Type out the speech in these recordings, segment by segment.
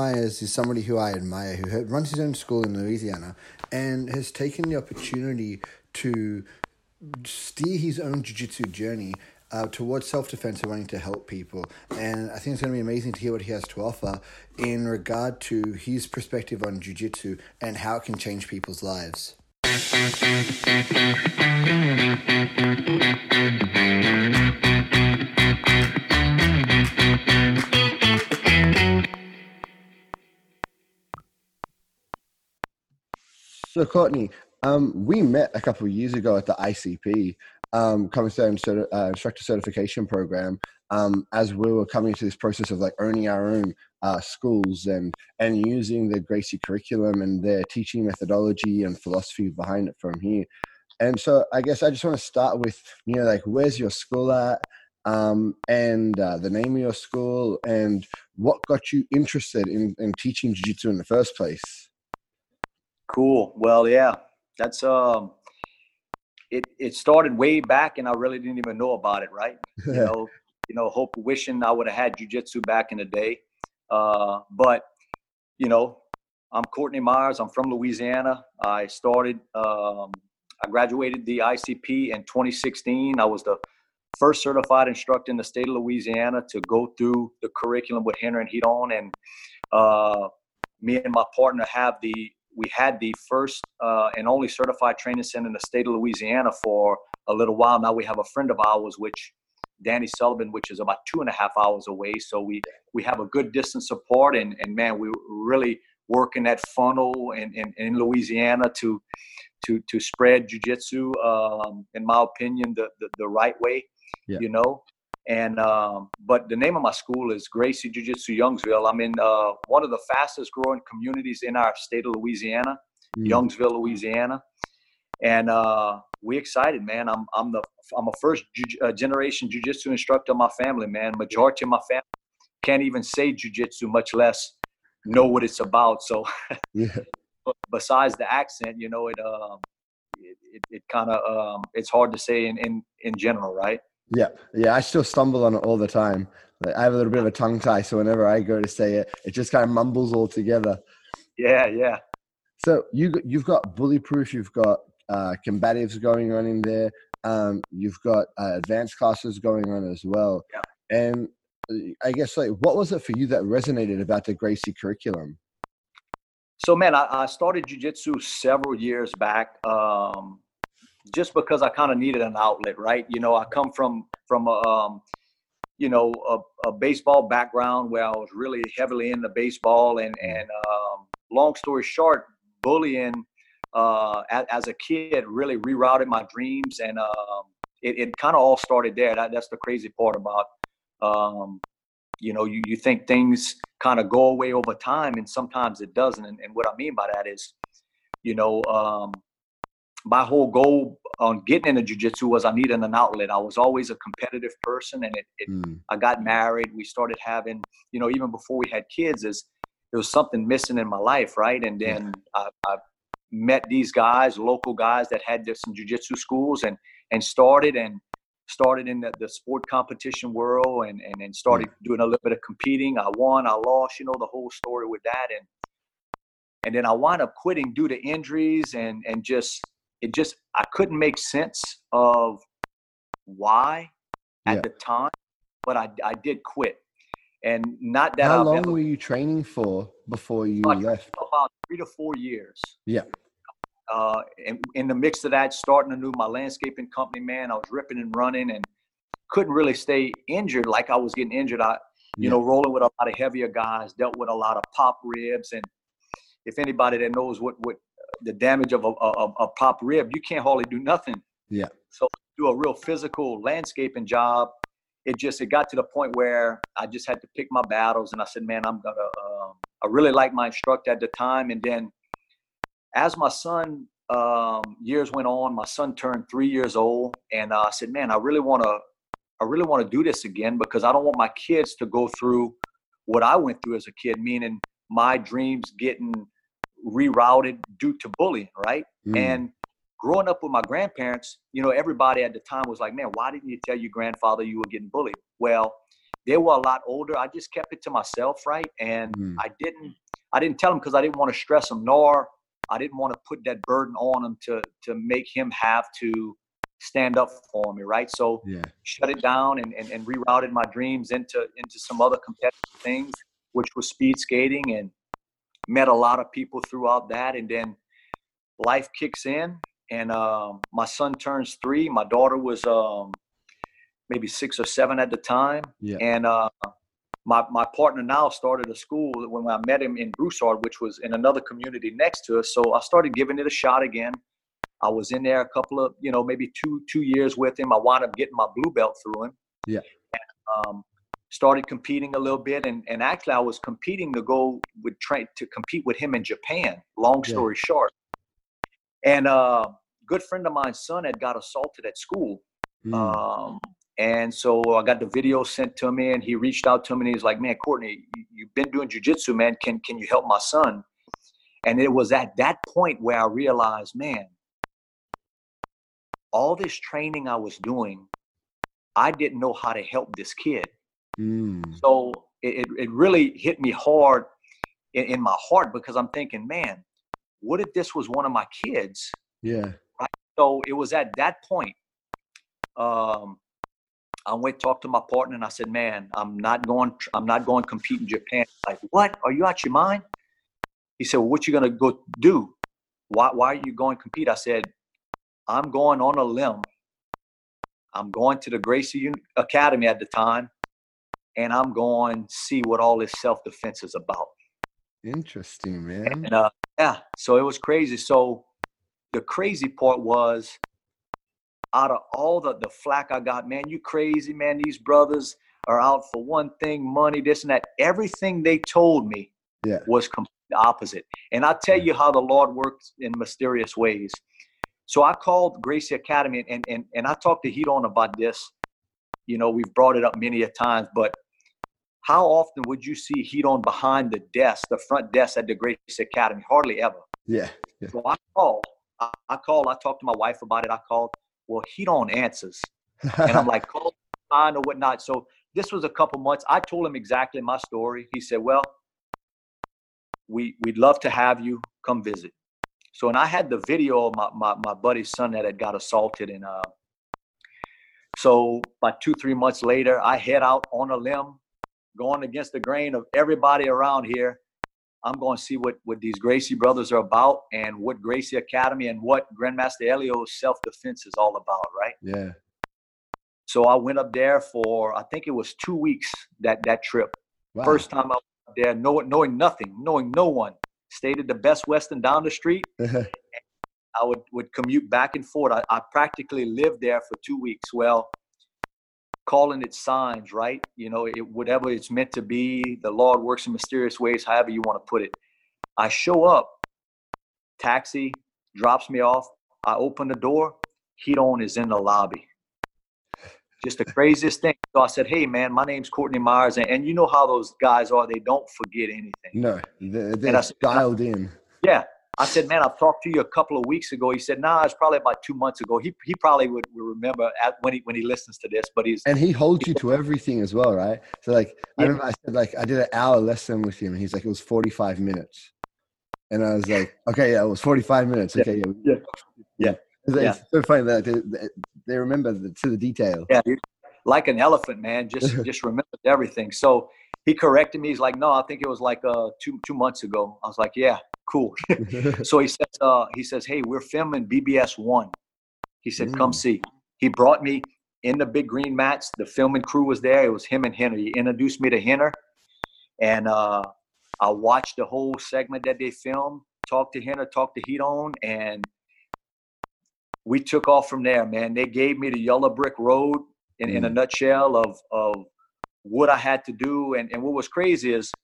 Myers is somebody who I admire, who runs his own school in Louisiana and has taken the opportunity to steer his own jiu-jitsu journey uh, towards self-defense and wanting to help people. And I think it's going to be amazing to hear what he has to offer in regard to his perspective on jiu-jitsu and how it can change people's lives. So, Courtney, um, we met a couple of years ago at the ICP, um, Commissary and uh, Instructor Certification Program, um, as we were coming to this process of like owning our own uh, schools and and using the Gracie curriculum and their teaching methodology and philosophy behind it from here. And so, I guess I just want to start with you know like where's your school at, um, and uh, the name of your school, and what got you interested in, in teaching jiu-jitsu in the first place. Cool. Well, yeah, that's um, it. It started way back, and I really didn't even know about it. Right? you know, you know, hope wishing I would have had jujitsu back in the day. Uh, but you know, I'm Courtney Myers. I'm from Louisiana. I started. Um, I graduated the ICP in 2016. I was the first certified instructor in the state of Louisiana to go through the curriculum with Rener and Ryron, and uh, me and my partner have the we had the first uh, and only certified training center in the state of Louisiana for a little while. Now we have a friend of ours, which Danny Sullivan, which is about two and a half hours away. So we we have a good distance apart, and and man, we really working that funnel in, in, in Louisiana to to to spread jujitsu, um, in my opinion, the, the, the right way. Yeah. You know, and um, but the name of my school is Gracie Jiu Jitsu Youngsville. I'm in uh, one of the fastest growing communities in our state of Louisiana, mm. Youngsville, Louisiana, and uh, we excited, man. I'm I'm the I'm a first ju- uh, generation jiu-jitsu instructor in my family, man. Majority of my family can't even say jiu-jitsu, much less know what it's about. So, yeah. besides the accent, you know, it um, it, it, it kind of um, it's hard to say in, in in general, right? Yeah, yeah. I still stumble on it all the time. Like, I have a little bit of a tongue tie, so whenever I go to say it, it just kind of mumbles all together. Yeah, yeah. So you you've got bullyproof, you've got uh, combatives going on in there. Um, you've got uh, advanced classes going on as well. Yeah. And uh, I guess like, what was it for you that resonated about the Gracie curriculum? So, man, I, I started jujitsu several years back. Um, just because I kind of needed an outlet, right? You know, I come from from a um, you know a, a, baseball background where I was really heavily into baseball, and and um, long story short, bullying uh, as, as, a kid really rerouted my dreams, and um, it, it kind of all started there. That, that's the crazy part about um, you know you, you think things kind of go away over time, and sometimes it doesn't. And, and what I mean by that is, you know, um, my whole goal on getting into jiu-jitsu was I needed an outlet. I was always a competitive person and it, it mm. I got married. We started having, you know, even before we had kids is there was something missing in my life. Right. And then yeah. I, I, met these guys, local guys that had some jiu-jitsu schools and, and started and started in the, the sport competition world and, and, and started mm. doing a little bit of competing. I won, I lost, you know, the whole story with that. And, and then I wound up quitting due to injuries and, and just it just I couldn't make sense of why at yeah. the time, but I I did quit, and not that. How I've long ever, were you training for before you left? About three to four years. Yeah. Uh, and in the mix of that, starting a new my landscaping company, man, I was ripping and running and couldn't really stay injured like I was getting injured. I, you yeah. know, rolling with a lot of heavier guys, dealt with a lot of pop ribs, and if anybody that knows what what the damage of a, a, a pop rib, you can't hardly do nothing. Yeah. So do a real physical landscaping job. It just it got to the point where I just had to pick my battles, and I said, "Man, I'm gonna." Uh, I really liked my instructor at the time, and then as my son um, years went on, my son turned three years old, and uh, I said, "Man, I really want to, I really want to do this again because I don't want my kids to go through what I went through as a kid, meaning my dreams getting rerouted due to bullying, right? Mm. And growing up with my grandparents, you know, everybody at the time was like, man, why didn't you tell your grandfather you were getting bullied? Well, they were a lot older. I just kept it to myself, right? And Mm. I didn't I didn't tell them because I didn't want to stress them, nor I didn't want to put that burden on him to to make him have to stand up for me, right? So Yeah. shut it down and, and, and rerouted my dreams into into some other competitive things, which was speed skating and met a lot of people throughout that. And then life kicks in and um, my son turns three. My daughter was um, maybe six or seven at the time. Yeah. And uh, my, my partner now started a school when I met him in Broussard, which was in another community next to us. So I started giving it a shot again. I was in there a couple of, you know, maybe two two years with him. I wound up getting my blue belt through him. Yeah. And, um, started competing a little bit, and and actually I was competing to go with train to compete with him in Japan. Long Yeah. story short, and uh, good friend of mine's son had got assaulted at school. Mm. Um, and so I got the video sent to me, and he reached out to me, and he's like, "Man, Courtney, you, you've been doing jujitsu, man. Can can you help my son?" And it was at that point where I realized, man, all this training I was doing, I didn't know how to help this kid. Mm. So it, it, really hit me hard in, in my heart because I'm thinking, man, what if this was one of my kids? Yeah. So it was at that point. Um, I went talked to my partner and I said, "Man, I'm not going. I'm not going to compete in Japan." Like, what? Are you out your mind? He said, well, "What you gonna go do? Why? Why are you going to compete?" I said, "I'm going on a limb. I'm going to the Gracie Academy at the time, and I'm going to see what all this self defense is about." Interesting, man. And uh, yeah, so it was crazy. So the crazy part was out of all the, the flack I got, man, you crazy, man. These brothers are out for one thing, money, this and that. Everything they told me Yeah. was completely opposite. And I'll tell you how the Lord works in mysterious ways. So I called Gracie Academy and, and, and I talked to Ryron about this. You know, we've brought it up many a times, but how often would you see Ryron behind the desk, the front desk at the Gracie Academy? Hardly ever. Yeah. So I called. I, I called. I talked to my wife about it. I called. Well, Ryron answers, and I'm like, call fine or whatnot. So this was a couple months. I told him exactly my story. He said, well, we we'd love to have you come visit. So and I had the video of my my, my buddy's son that had got assaulted, and uh, so about two three months later, I head out on a limb, going against the grain of everybody around here. I'm going to see what, what these Gracie brothers are about and what Gracie Academy and what Grandmaster Helio's self defense is all about, right? yeah. So I went up there for I think it was two weeks that that trip. Wow. First time I was up there, knowing knowing nothing, knowing no one. Stayed at the Best Western down the street. I would would commute back and forth. I, I practically lived there for two weeks. Well, calling it signs, right? You know, it, whatever it's meant to be. The Lord works in mysterious ways, however you want to put it. I show up, taxi drops me off. I open the door. Ryron is in the lobby. Just the craziest thing. So I said, "Hey, man, my name's Courtney Myers, and, and you know how those guys are. They don't forget anything." no, they're, they're said- dialed in. Yeah. I said, man, I've talked to you a couple of weeks ago. He said, nah, it's probably about two months ago. He, he probably would, would remember at, when he when he listens to this, but he's And he holds you to everything as well, right? So like I remember I said like I did an hour lesson with him and he's like it was 45 minutes. And I was like, okay, yeah, it was 45 minutes. Okay, yeah. Yeah. Yeah. It's, Yeah. it's so funny that they, they remember the, to the detail. yeah, like an elephant, man. Just just remembered everything. So he corrected me. He's like, no, I think it was like uh two two months ago. I was like, yeah, cool. so he says, uh, he says, hey, we're filming BBS one. He said, come Mm. see. He brought me in the big green mats. The filming crew was there. It was him and Rener. He introduced me to Rener, and uh, I watched the whole segment that they filmed. Talked to Rener, talked to Ryron, and we took off from there. Man, they gave me the yellow brick road in, in a Mm. nutshell of of what I had to do. And and what was crazy is,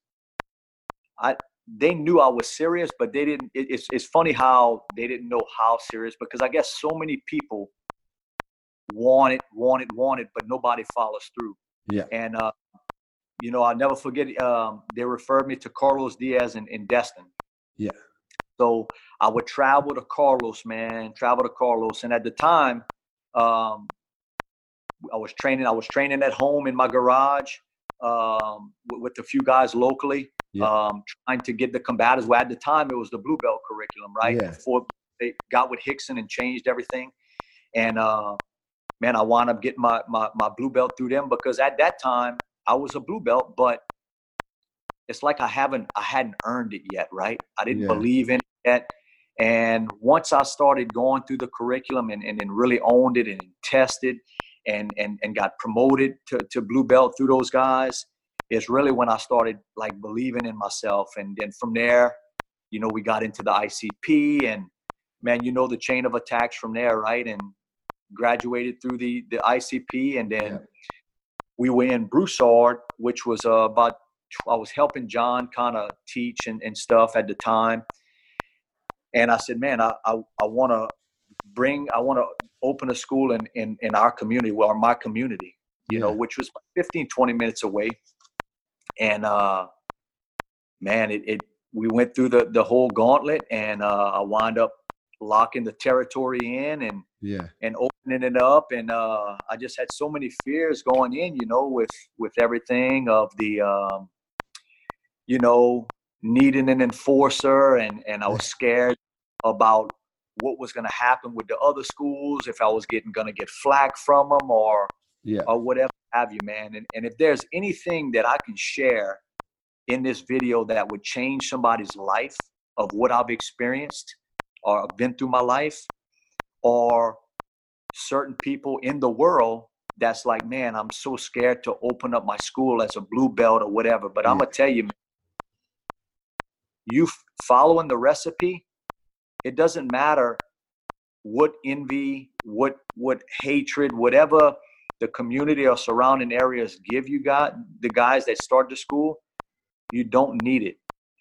I they knew I was serious, but they didn't. It, it's it's funny how they didn't know how serious because I guess so many people want it, want it, want it, but nobody follows through. Yeah. And uh, you know, I'll never forget. Um, they referred me to Carlos Diaz in, in Destin. Yeah. So I would travel to Carlos, man, travel to Carlos, and at the time, um, I was training. I was training at home in my garage. Um, with, with, a few guys locally, yeah. um, trying to get the combatives. Well, at the time, it was the blue belt curriculum, right? Yeah. Before they got with Rickson and changed everything. And uh, man, I wound up getting my, my my blue belt through them because at that time I was a blue belt, but it's like I haven't I hadn't earned it yet, right? I didn't yeah. believe in it yet. And once I started going through the curriculum and, and, and really owned it and tested and, and, and got promoted to, to blue belt through those guys, is really when I started like believing in myself. And then from there, you know, we got into the ICP and man, you know the chain of attacks from there, right? And graduated through the the ICP, and then yeah. we were in Broussard, which was uh, about I was helping John kind of teach and, and stuff at the time. And I said, man, I, I, I want to bring, I want to open a school in, in, in our community, well, in my community, you yeah. know, which was 15, 20 minutes away. And, uh, man, it, it, we went through the, the whole gauntlet and, uh, I wound up locking the territory in and, yeah, and opening it up. And, uh, I just had so many fears going in, you know, with, with everything of the, um, you know, needing an enforcer and, and I was scared about what was going to happen with the other schools, if I was getting going to get flack from them or, yeah. or whatever have you, man. And, and if there's anything that I can share in this video that would change somebody's life of what I've experienced or been through my life or certain people in the world that's like, man, I'm so scared to open up my school as a blue belt or whatever. But yeah. I'm gonna tell you, you following the recipe, it doesn't matter what envy, what what hatred, whatever the community or surrounding areas give you got the guys that start the school, you don't need it.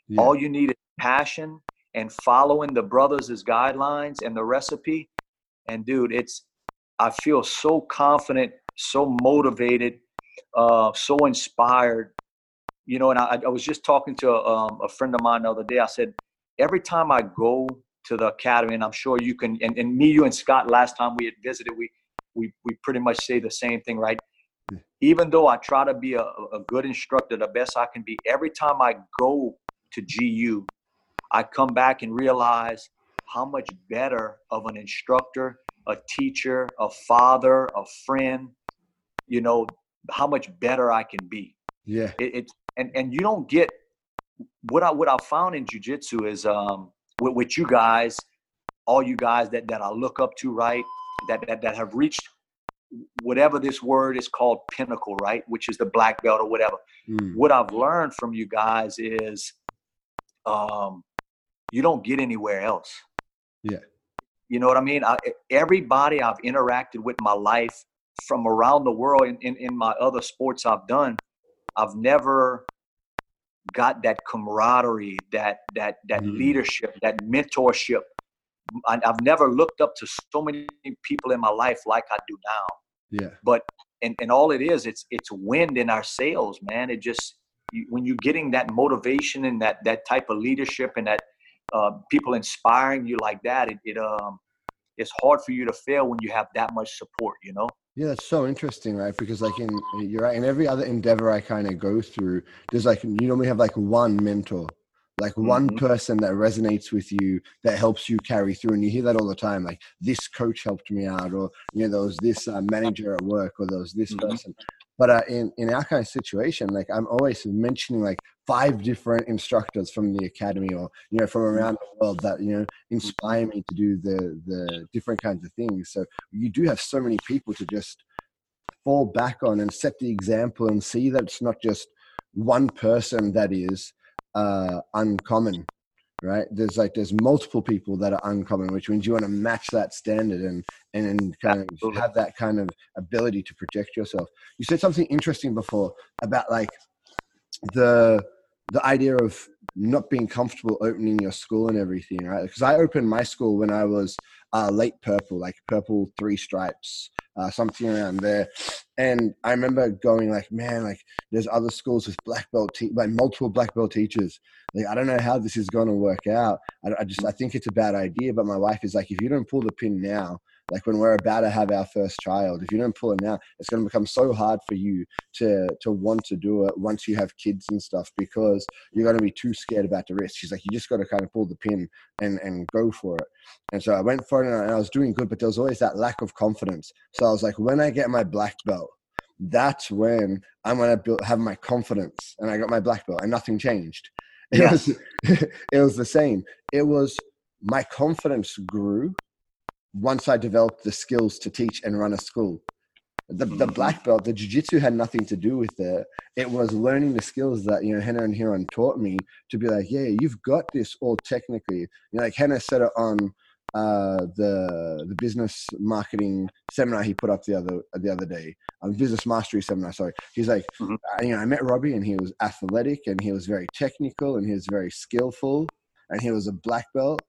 Yeah. All you need is passion and following the brothers' guidelines and the recipe. And dude, it's I feel so confident, so motivated, uh, so inspired you know, and I, I was just talking to a, um, a friend of mine the other day. I said, every time I go to the academy, and I'm sure you can, and, and me, you, and Scott, last time we had visited, we we we pretty much say the same thing, right? Even though I try to be a, a good instructor, the best I can be, every time I go to GU, I come back and realize how much better of an instructor, a teacher, a father, a friend, you know, how much better I can be. Yeah. It, it's and and you don't get what I what I found in jujitsu is um with, with you guys, all you guys that that I look up to, right? That that that have reached whatever this word is called pinnacle, right? Which is the black belt or whatever. Mm. What I've learned from you guys is um you don't get anywhere else. Yeah. You know what I mean? I, everybody I've interacted with my life from around the world in, in, in my other sports I've done, I've never got that camaraderie, that that that mm. leadership, that mentorship. I, I've never looked up to so many people in my life like I do now. Yeah. But and and all it is, it's it's wind in our sails, man. It just when you're getting that motivation and that that type of leadership and that uh, people inspiring you like that, it, it um it's hard for you to fail when you have that much support. You know. Yeah, that's so interesting, right? Because like in you're right, in every other endeavor I kind of go through, there's like you normally have like one mentor, like mm-hmm. one person that resonates with you that helps you carry through, and you hear that all the time. Like this coach helped me out, or you know, there was this uh, manager at work, or there was this mm-hmm. person. But uh, in in our kind of situation, like I'm always mentioning like five different instructors from the academy or you know from mm-hmm. around the world that you know inspire me to do the the different kinds of things. So you do have so many people to just fall back on and set the example and see that it's not just one person that is uh, uncommon right? There's like there's multiple people that are uncommon which means you want to match that standard and and, and kind Absolutely. of have that kind of ability to project yourself. You said something interesting before about like the the idea of not being comfortable opening your school and everything right? Because i opened my school when i was uh, late purple like purple three stripes uh, something around there. And I remember going like, man, like there's other schools with black belt, te- like multiple black belt teachers. Like I don't know how this is going to work out. I, I, just I think it's a bad idea. But my wife is like, if you don't pull the pin now, like when we're about to have our first child if you don't pull it now it's going to become so hard for you to to want to do it once you have kids and stuff because you're going to be too scared about the risk. She's like you just got to kind of pull the pin and and go for it. And so i went for it and i was doing good but there was always that lack of confidence. So i was like when i get my black belt that's when i'm going to build have my confidence. And i got my black belt and nothing changed. It Yes. was it was the same. It was my confidence grew once I developed the skills to teach and run a school. The, the Mhm. black belt, the jiu-jitsu had nothing to do with it. It was learning the skills that, you know, Rener and Ryron taught me to be like, yeah, you've got this all technically. You know, like Rener said it on uh, the the business marketing seminar he put up the other the other day, um, business mastery seminar. Sorry, he's like, Mhm. uh, you know, I met Robbie and he was athletic and he was very technical and he was very skillful and he was a black belt,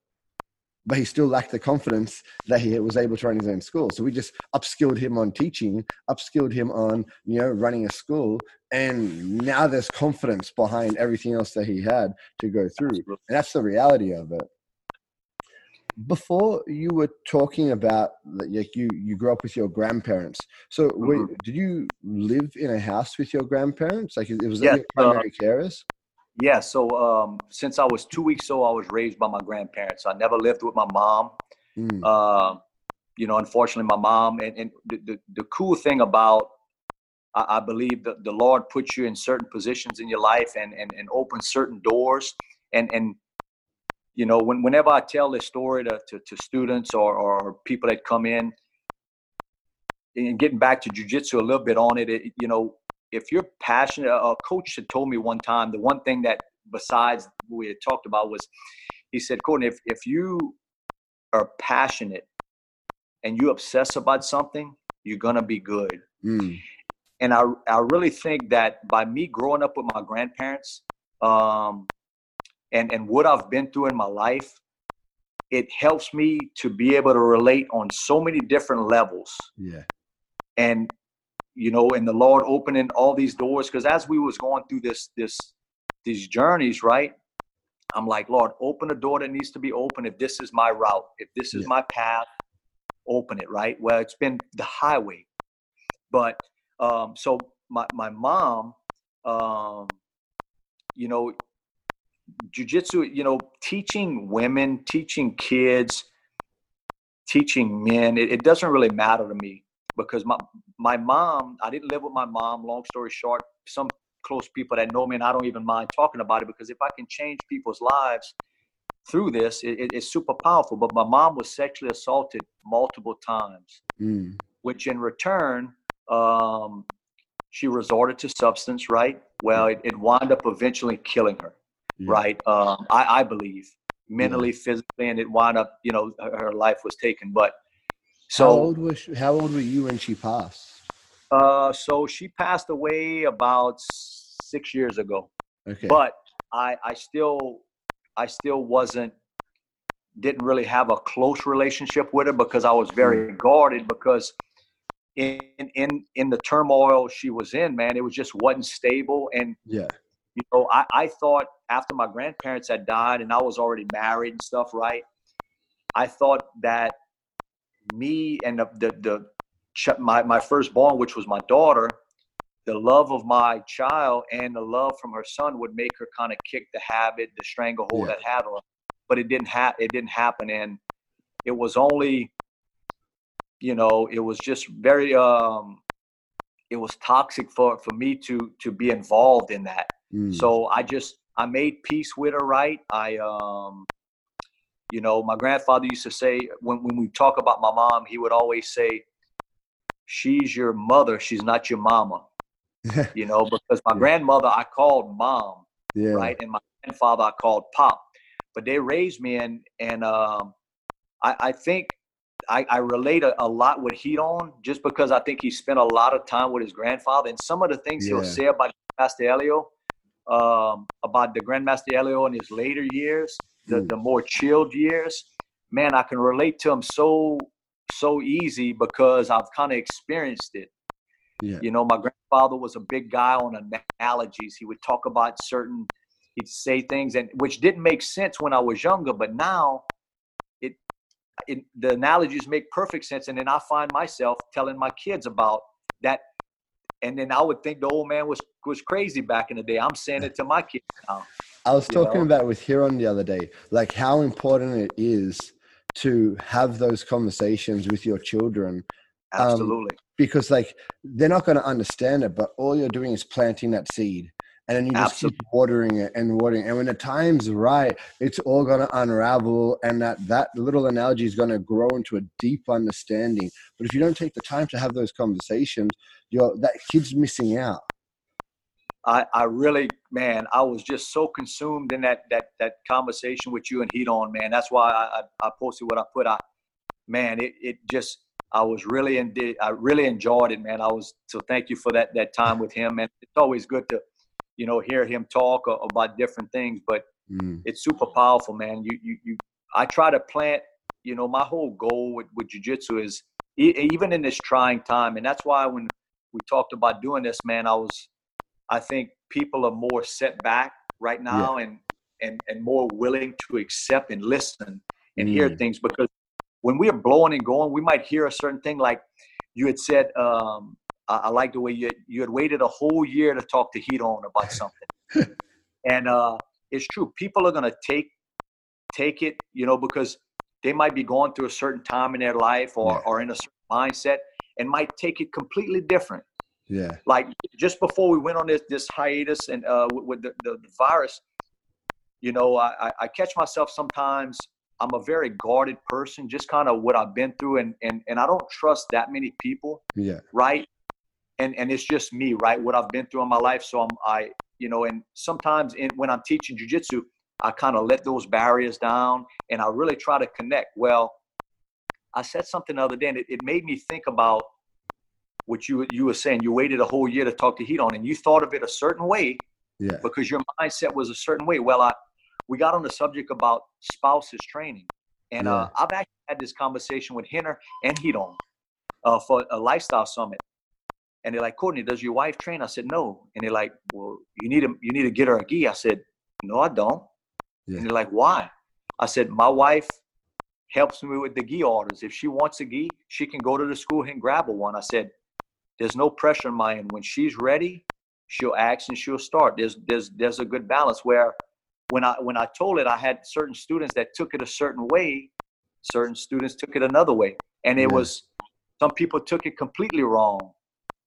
but he still lacked the confidence that he was able to run his own school. So we just upskilled him on teaching, upskilled him on you know running a school, and now there's confidence behind everything else that he had to go through. And that's the reality of it. Before you were talking about that, like you you grew up with your grandparents. So wait, Mhm. did you live in a house with your grandparents? Like it was your primary carers? Yeah, so um, since I was two weeks old, I was raised by my grandparents. I never lived with my mom. Mm, Uh, you know, unfortunately, my mom. And, and the, the, the cool thing about, I, I believe that the Lord puts you in certain positions in your life and, and, and opens certain doors. And, and you know, when, whenever I tell this story to, to, to students or, or people that come in, and getting back to jujitsu a little bit on it, it, you know, if you're passionate, a coach had told me one time the one thing that besides we had talked about was he said, Courtney, if, if you are passionate and you obsess about something, you're gonna be good. mm, And I I really think that by me growing up with my grandparents, um, and and what I've been through in my life, it helps me to be able to relate on so many different levels yeah. and you know and the lord opening all these doors. Because as we was going through this this these journeys right i'm like lord open a door that needs to be open if this is my route if this is Yeah. my path open it right? Well it's been the highway. But um so my my mom um you know jujitsu you know teaching women teaching kids teaching men it, it doesn't really matter to me because my my mom i didn't live with my mom long story short some close people that know me and i don't even mind talking about it because if i can change people's lives through this it, it- it's super powerful. But my mom was sexually assaulted multiple times Mm, which in return um, she resorted to substance right? Well it, it wound up eventually killing her right? Um, I, I believe mentally physically and it wound up you know her, her life was taken. But so how old was she, how old were you when she passed? Uh, so she passed away about six years ago, Okay. but I, I still, I still wasn't, didn't really have a close relationship with her because I was very guarded because in, in, in the turmoil she was in, man, it was just wasn't stable. And, yeah. you know, I, I thought after my grandparents had died and I was already married and stuff, right? I thought that me and the, the, the my, my firstborn, which was my daughter, the love of my child and the love from her son would make her kind of kick the habit, the stranglehold Yeah. that had her. But it didn't ha- it didn't happen. And it was only, you know, it was just very um it was toxic for, for me to to be involved in that. Mm, So I just I made peace with her, right? I um you know, my grandfather used to say when when we talk about my mom, he would always say, She's your mother, she's not your mama. You know, because my Yeah. grandmother I called mom, yeah. right? And my grandfather I called pop. But they raised me and and um I, I think I, I relate a, a lot with Ryron just because I think he spent a lot of time with his grandfather and some of the things he'll say about Master Helio, um, about the Grandmaster Helio in his later years, the, Mm. the more chilled years, man, I can relate to him so so easy because I've kind of experienced it. Yeah. You know, my grandfather was a big guy on analogies. He would talk about certain, he'd say things and which didn't make sense when I was younger, but now it it, the analogies make perfect sense. And then I find myself telling my kids about that. And then I would think the old man was was crazy back in the day. I'm saying it to my kids now. I was talking know? about with Ryron the other day, like how important it is to have those conversations with your children. Um, Absolutely. Um, because like they're not going to understand it, but all you're doing is planting that seed and then you just Absolutely. keep watering it and watering and when the time's right it's all going to unravel and that that little analogy is going to grow into a deep understanding but if you don't take the time to have those conversations you're that kid's missing out I, I really, man, I was just so consumed in that that that conversation with you and Ryron, man. That's why I, I, I posted what I put. I, man, it, it just I was really in, I really enjoyed it, man. I was so thank you for that that time with him, and it's always good to you know, hear him talk about different things. But mm. it's super powerful, man. You, you, you. I try to plant. You know, my whole goal with with jujitsu is even in this trying time, and that's why when we talked about doing this, man, I was. I think people are more set back right now, yeah. and and and more willing to accept and listen and mm. hear things because when we're blowing and going, we might hear a certain thing like you had said. Um, I, I like the way you you had waited a whole year to talk to Ryron about something, and uh, it's true. People are gonna take take it, you know, because they might be going through a certain time in their life or, yeah. or in a certain mindset and might take it completely different. Yeah. Like just before we went on this this hiatus and uh, with, with the, the, the, virus, you know, I, I catch myself sometimes. I'm a very guarded person, just kind of what I've been through, and and and I don't trust that many people. Yeah. Right and and it's just me, right? What I've been through in my life. So I'm I, you know, and sometimes in, when I'm teaching jujitsu, I kind of let those barriers down and I really try to connect. Well, I said something the other day, and it, it made me think about what you you were saying. You waited a whole year to talk to Ryron, and you thought of it a certain way, yeah, because your mindset was a certain way. Well, I we got on the subject about spouses training, and yeah. uh, I've actually had this conversation with Rener and Ryron uh, for a lifestyle summit. And they're like, Courtney, does your wife train? I said, no. And they're like, well, you need to, you need to get her a gi. I said, no, I don't. Yeah. And they're like, why? I said, my wife helps me with the gi orders. If she wants a gi, she can go to the school and grab a one. I said, there's no pressure on my end. When she's ready, she'll ask and she'll start. There's, there's, there's a good balance where when I, when I told it, I had certain students that took it a certain way. Certain students took it another way. And it yeah. was, some people took it completely wrong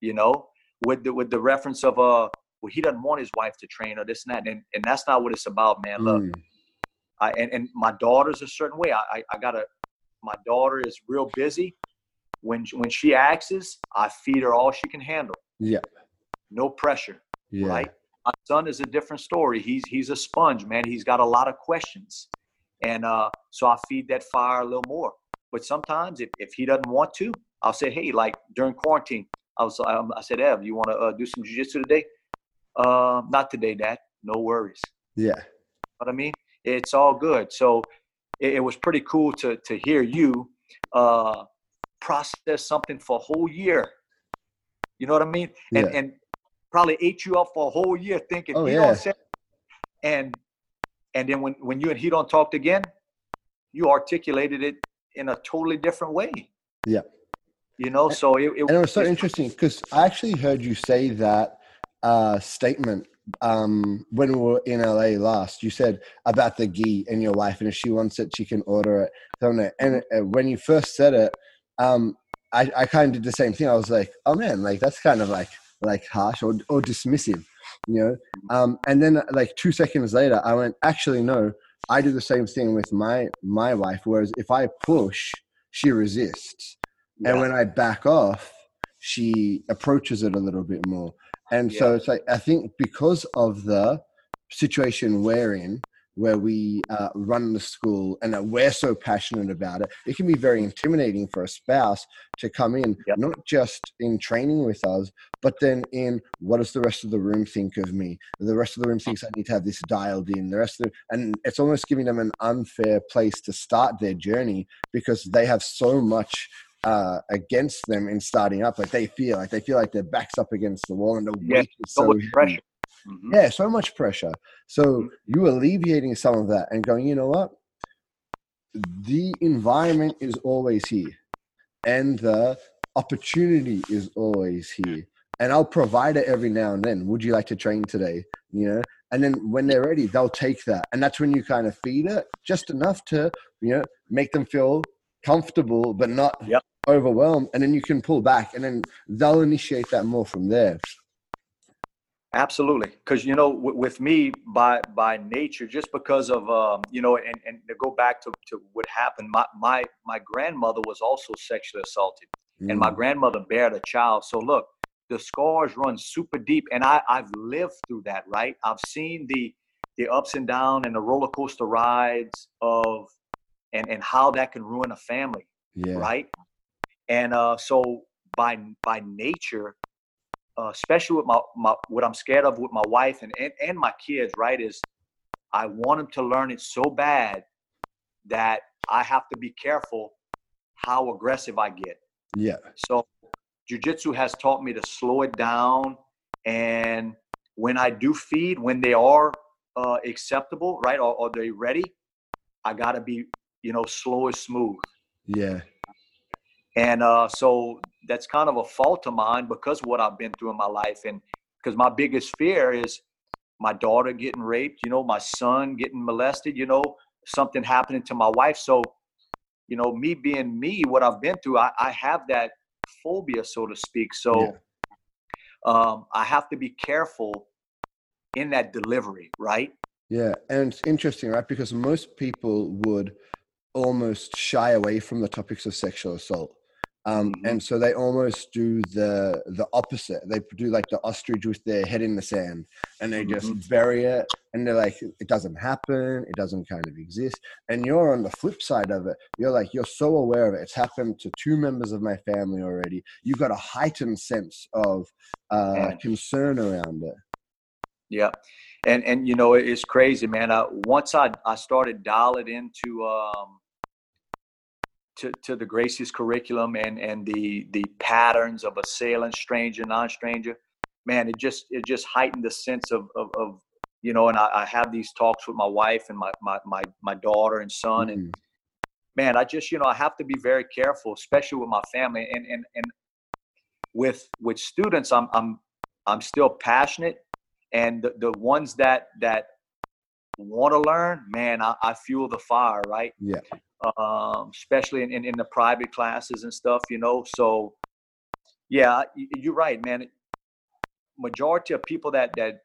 you know, with the with the reference of uh well he doesn't want his wife to train or this and that. And and that's not what it's about, man. Look. Mm. I and, and my daughter's a certain way. I, I, I gotta my daughter is real busy. When when she asks, I feed her all she can handle. Yeah. No pressure. Yeah. Right. My son is a different story. He's he's a sponge, man. He's got a lot of questions. And uh, so I feed that fire a little more. But sometimes if, if he doesn't want to, I'll say, hey, like during quarantine, I was um, I said, Ev, you want to uh, do some jujitsu today? Uh, not today, Dad. No worries. Yeah. But I mean, it's all good. So it, it was pretty cool to to hear you uh, process something for a whole year. You know what I mean? And yeah. and probably ate you up for a whole year thinking, oh, yeah. and and then when when you and Ryron talked again, you articulated it in a totally different way. Yeah you know so it, it and it was so interesting because i actually heard you say that uh, statement um, when we were in la last you said about the gi and your wife and if she wants it she can order it and uh, when you first said it um, i, I kind of did the same thing i was like oh man like that's kind of like like harsh or, or dismissive you know um, and then like two seconds later i went actually no i do the same thing with my my wife whereas if i push she resists yeah. and when I back off, she approaches it a little bit more. And yeah. so it's like I think because of the situation we're in, where we uh, run the school and that we're so passionate about it, it can be very intimidating for a spouse to come in, yep. not just in training with us, but then in what does the rest of the room think of me? The rest of the room thinks I need to have this dialed in. The rest of the, and it's almost giving them an unfair place to start their journey because they have so much uh, against them in starting up. Like they feel like they feel like their backs up against the wall and the yeah, weight is so, so pressure. Mm-hmm. Yeah, so much pressure. So mm-hmm. you alleviating some of that and going, you know what? the environment is always here and the opportunity is always here and i'll provide it every now and then would you like to train today you know and then when they're ready they'll take that and that's when you kind of feed it just enough to you know make them feel comfortable but not yep. overwhelmed and then you can pull back and then they'll initiate that more from there Absolutely, because you know, w- with me by by nature, just because of um, you know, and, and to go back to, to what happened, my, my my grandmother was also sexually assaulted, mm. and my mm. grandmother bared a child. So look, the scars run super deep, and I I've lived through that. Right, I've seen the the ups and downs and the roller coaster rides of, and and how that can ruin a family. Yeah. Right, and uh, so by by nature uh, especially with my, my what I'm scared of with my wife and, and and my kids, right? Is I want them to learn it so bad that I have to be careful how aggressive I get. Yeah. So jujitsu has taught me to slow it down, and when I do feed, when they are uh, acceptable, right, or, or they ready, I gotta be, you know, slow and smooth. Yeah. And uh, so that's kind of a fault of mine because of what I've been through in my life. And because my biggest fear is my daughter getting raped, you know, my son getting molested, you know, something happening to my wife. So, you know, me being me, what I've been through, I, I have that phobia, so to speak. So yeah. um, I have to be careful in that delivery, right? Yeah. And it's interesting, right? Because most people would almost shy away from the topics of sexual assault um, mm-hmm. and so they almost do the the opposite. They do like the ostrich with their head in the sand, and they just mm-hmm. bury it. And they're like, it doesn't happen. It doesn't kind of exist. And you're on the flip side of it. You're like, you're so aware of it. It's happened to two members of my family already. You've got a heightened sense of uh, concern around it. Yeah, and and you know it's crazy, man. I, once I I started dialing into um, to, to the Gracie's curriculum and and the the patterns of assailant, stranger, non-stranger, man, it just it just heightened the sense of of, of you know. And I, I, have these talks with my wife and my my my, my daughter and son, mm-hmm. and man, I just you know I have to be very careful, especially with my family and and and with with students. I'm I'm I'm still passionate, and the, the ones that that want to learn, man, I, I fuel the fire, right? Yeah um, especially in, in, in, the private classes and stuff, you know. So, yeah, you're right, man. Majority of people that that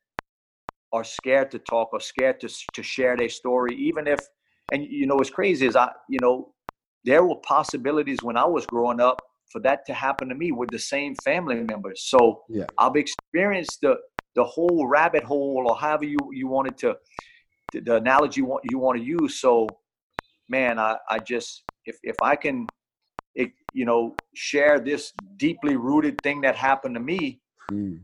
are scared to talk or scared to to share their story, even if, and you know, what's crazy is I, you know, there were possibilities when I was growing up for that to happen to me with the same family members. So yeah. I've experienced the the whole rabbit hole, or however you you wanted to, the analogy you want you want to use. So man, I, I just if if I can, it, you know, share this deeply rooted thing that happened to me. Mm.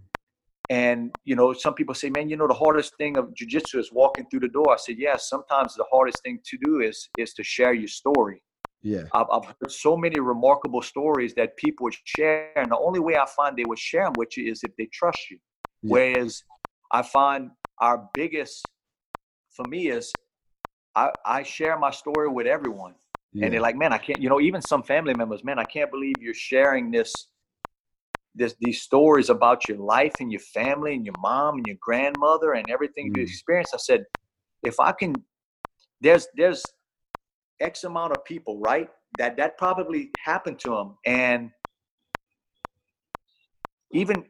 And you know, some people say, "Man, you know, the hardest thing of jujitsu is walking through the door." I said, "Yes. Yeah, sometimes the hardest thing to do is is to share your story." Yeah, I've, I've heard so many remarkable stories that people would share, and the only way I find they would share them with you is if they trust you. Yeah. Whereas I find our biggest, for me, is I, I share my story with everyone. Yeah. And they're like, man, I can't, you know, even some family members, man, I can't believe you're sharing this, this, these stories about your life and your family and your mom and your grandmother and everything mm. you experienced. I said, if I can, there's, there's X amount of people, right? That, that probably happened to them. And even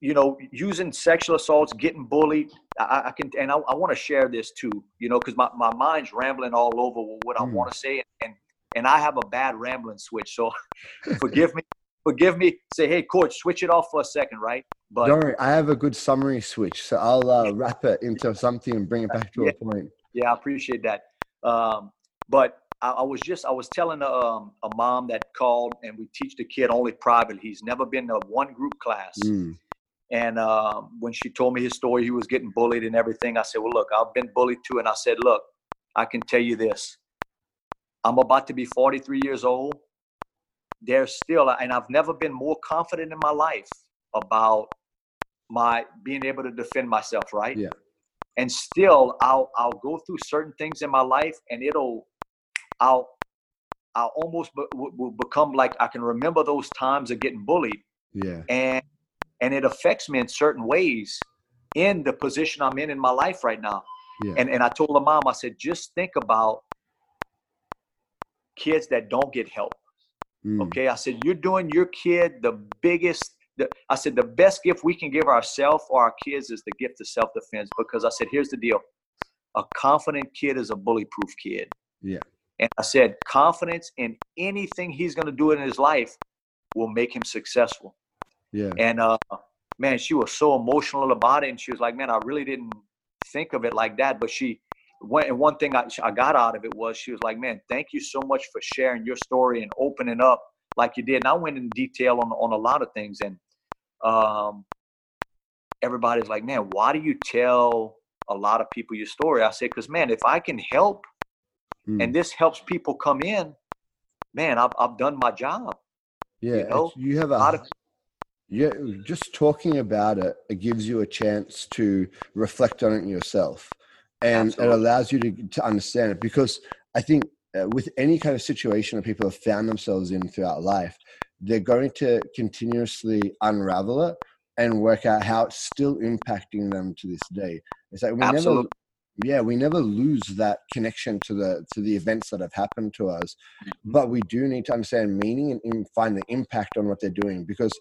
you know, using sexual assaults, getting bullied. I, I can, and I, I want to share this too, you know, because my, my mind's rambling all over what mm. I want to say, and and I have a bad rambling switch. So forgive me, forgive me. Say, hey, coach, switch it off for a second, right? But don't worry, I have a good summary switch, so I'll uh, wrap it into something and bring it back to yeah, a point. Yeah, I appreciate that. Um, but I, I, was just I was telling a, um, a mom that called, and we teach the kid only privately. He's never been to one group class. Mm and um, when she told me his story, he was getting bullied and everything. I said, Well, look, I've been bullied too. And I said, Look, I can tell you this. I'm about to be 43 years old. There's still, and I've never been more confident in my life about my being able to defend myself, right? Yeah. And still, I'll I'll go through certain things in my life, and it'll I'll I'll almost be, will become like I can remember those times of getting bullied. Yeah. And and it affects me in certain ways in the position I'm in in my life right now. Yeah. And and I told the mom, I said, just think about kids that don't get help. Mm. Okay. I said, you're doing your kid the biggest. The, I said, the best gift we can give ourselves or our kids is the gift of self defense. Because I said, here's the deal a confident kid is a bully proof kid. Yeah. And I said, confidence in anything he's going to do in his life will make him successful. Yeah. And uh, man, she was so emotional about it, and she was like, "Man, I really didn't think of it like that." But she, went, and one thing I, I got out of it was she was like, "Man, thank you so much for sharing your story and opening up like you did." And I went in detail on on a lot of things, and um, everybody's like, "Man, why do you tell a lot of people your story?" I said, "Because man, if I can help, Mm. and this helps people come in, man, I've I've done my job." yeah. you know, you have a lot of- yeah. Just talking about it, it gives you a chance to reflect on it yourself, and Absolutely. it allows you to to understand it. Because I think uh, with any kind of situation that people have found themselves in throughout life, they're going to continuously unravel it and work out how it's still impacting them to this day. It's like we never Absolutely. yeah we never lose that connection to the to the events that have happened to us Mm-hmm. but we do need to understand meaning and, find the impact on what they're doing because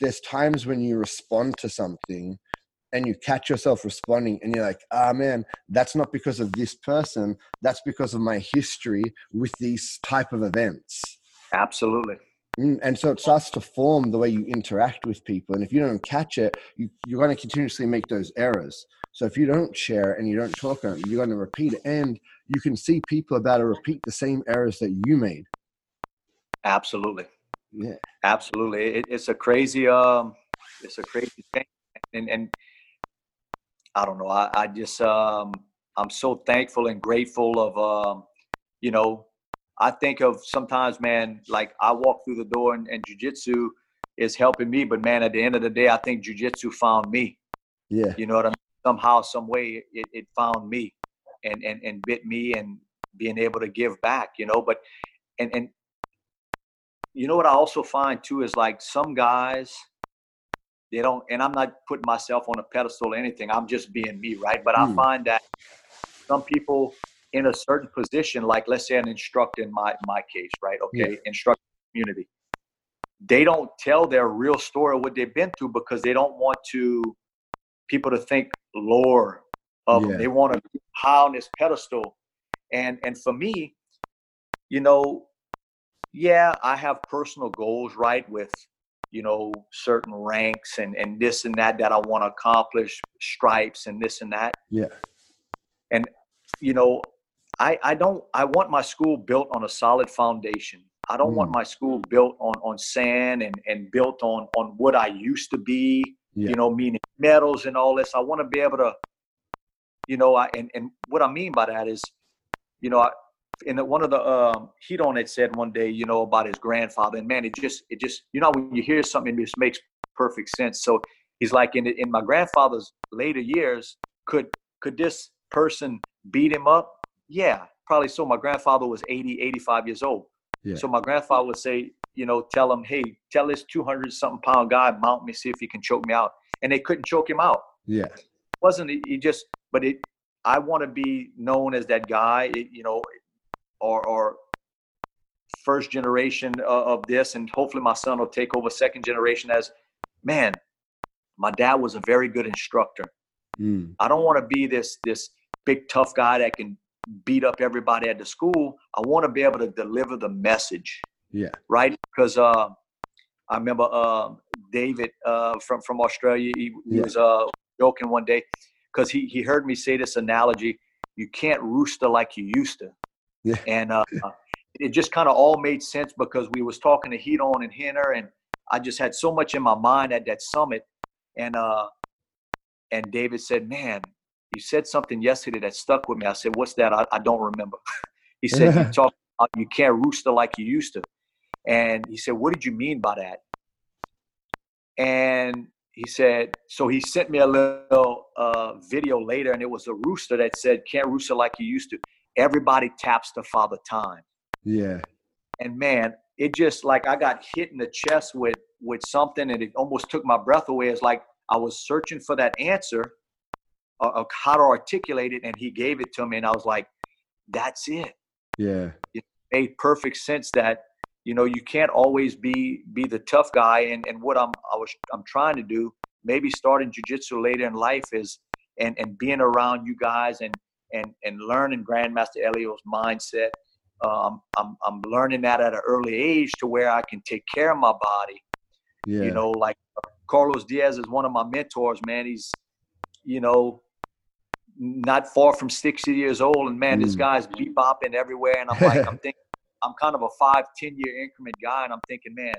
there's times when you respond to something and you catch yourself responding and you're like ah man that's not because of this person. That's because of my history with these type of events. Absolutely. Mm, and so it starts to form the way you interact with people. And if you don't catch it you, you're going to continuously make those errors. So if you don't share and you don't talk on it you're going to repeat it. And you can see people about to repeat the same errors that you made. Absolutely. Yeah Absolutely. It, it's a crazy, um, it's a crazy thing. And, and I don't know. I, I just, um, I'm so thankful and grateful of, um, you know, I think of sometimes, man, like I walk through the door and, and jujitsu is helping me, but man, at the end of the day, I think jujitsu found me. yeah You know what I mean? Somehow, some way, it, it found me, and and and bit me, and being able to give back. You know, but and and you know what I also find too is like some guys, they don't, and I'm not putting myself on a pedestal or anything. I'm just being me, right? But I Hmm. find that some people in a certain position, like let's say an instructor in my my case, right? Okay, instructor community, they don't tell their real story of what they've been through because they don't want to people to think lower of them. They want to be high on this pedestal, and and for me, you know, yeah, I have personal goals, right? With you know certain ranks and and this and that that I want to accomplish, stripes and this and that. yeah And You know, I I don't I want my school built on a solid foundation. I don't want Mm. my school built on on sand and and built on on what I used to be. Yeah. You know, meaning medals and all this. I want to be able to, you know, I and and what I mean by that is, you know, I, in the, one of the um, Ryron had said one day, you know, about his grandfather, and man, it just it just you know when you hear something, it just makes perfect sense. So he's like in in my grandfather's later years, could could this person beat him up? Yeah, probably so. My grandfather was 80, 85 years old. Yeah. So my grandfather would say, you know, tell him, hey, tell this 200 something pound guy, mount me, see if he can choke me out. And they couldn't choke him out. yeah It wasn't he just, but it, I want to be known as that guy, it, you know, or, or first generation of, of this. And hopefully my son will take over second generation as, man, my dad was a very good instructor. Mm. I don't want to be this this big tough guy that can beat up everybody at the school. I want to be able to deliver the message, yeah right? Because uh, I remember uh, David uh, from from Australia. He, he Yeah. was uh, joking one day because he he heard me say this analogy: "You can't rooster like you used to," Yeah. and uh, it just kind of all made sense because we was talking to Ryron and Rener, and I just had so much in my mind at that summit, and uh, and David said, "Man, you said something yesterday that stuck with me." I said, "What's that?" I, I don't remember. he said, "You talk about you can't rooster like you used to," and he said, "What did you mean by that?" And he said, so he sent me a little uh, video later, and it was a rooster that said, "Can't rooster like you used to." Everybody taps to Father Time. Yeah. And man, it just like I got hit in the chest with with something, and it almost took my breath away. It's like I was searching for that answer of, how to articulate it, and he gave it to me, and I was like, "That's it." Yeah. It made perfect sense that you know you can't always be be the tough guy, and and what I'm I was I'm trying to do maybe starting jujitsu later in life is and and being around you guys and and and learning Grandmaster Helio's mindset. Um, I'm I'm learning that at an early age to where I can take care of my body. Yeah. You know, like Carlos Diaz is one of my mentors, man. He's, you know, not far from 60 years old, and man, mm. this guy's bebopping everywhere. And I'm like, I'm thinking, I'm kind of a five, 10 year increment guy, and I'm thinking, man,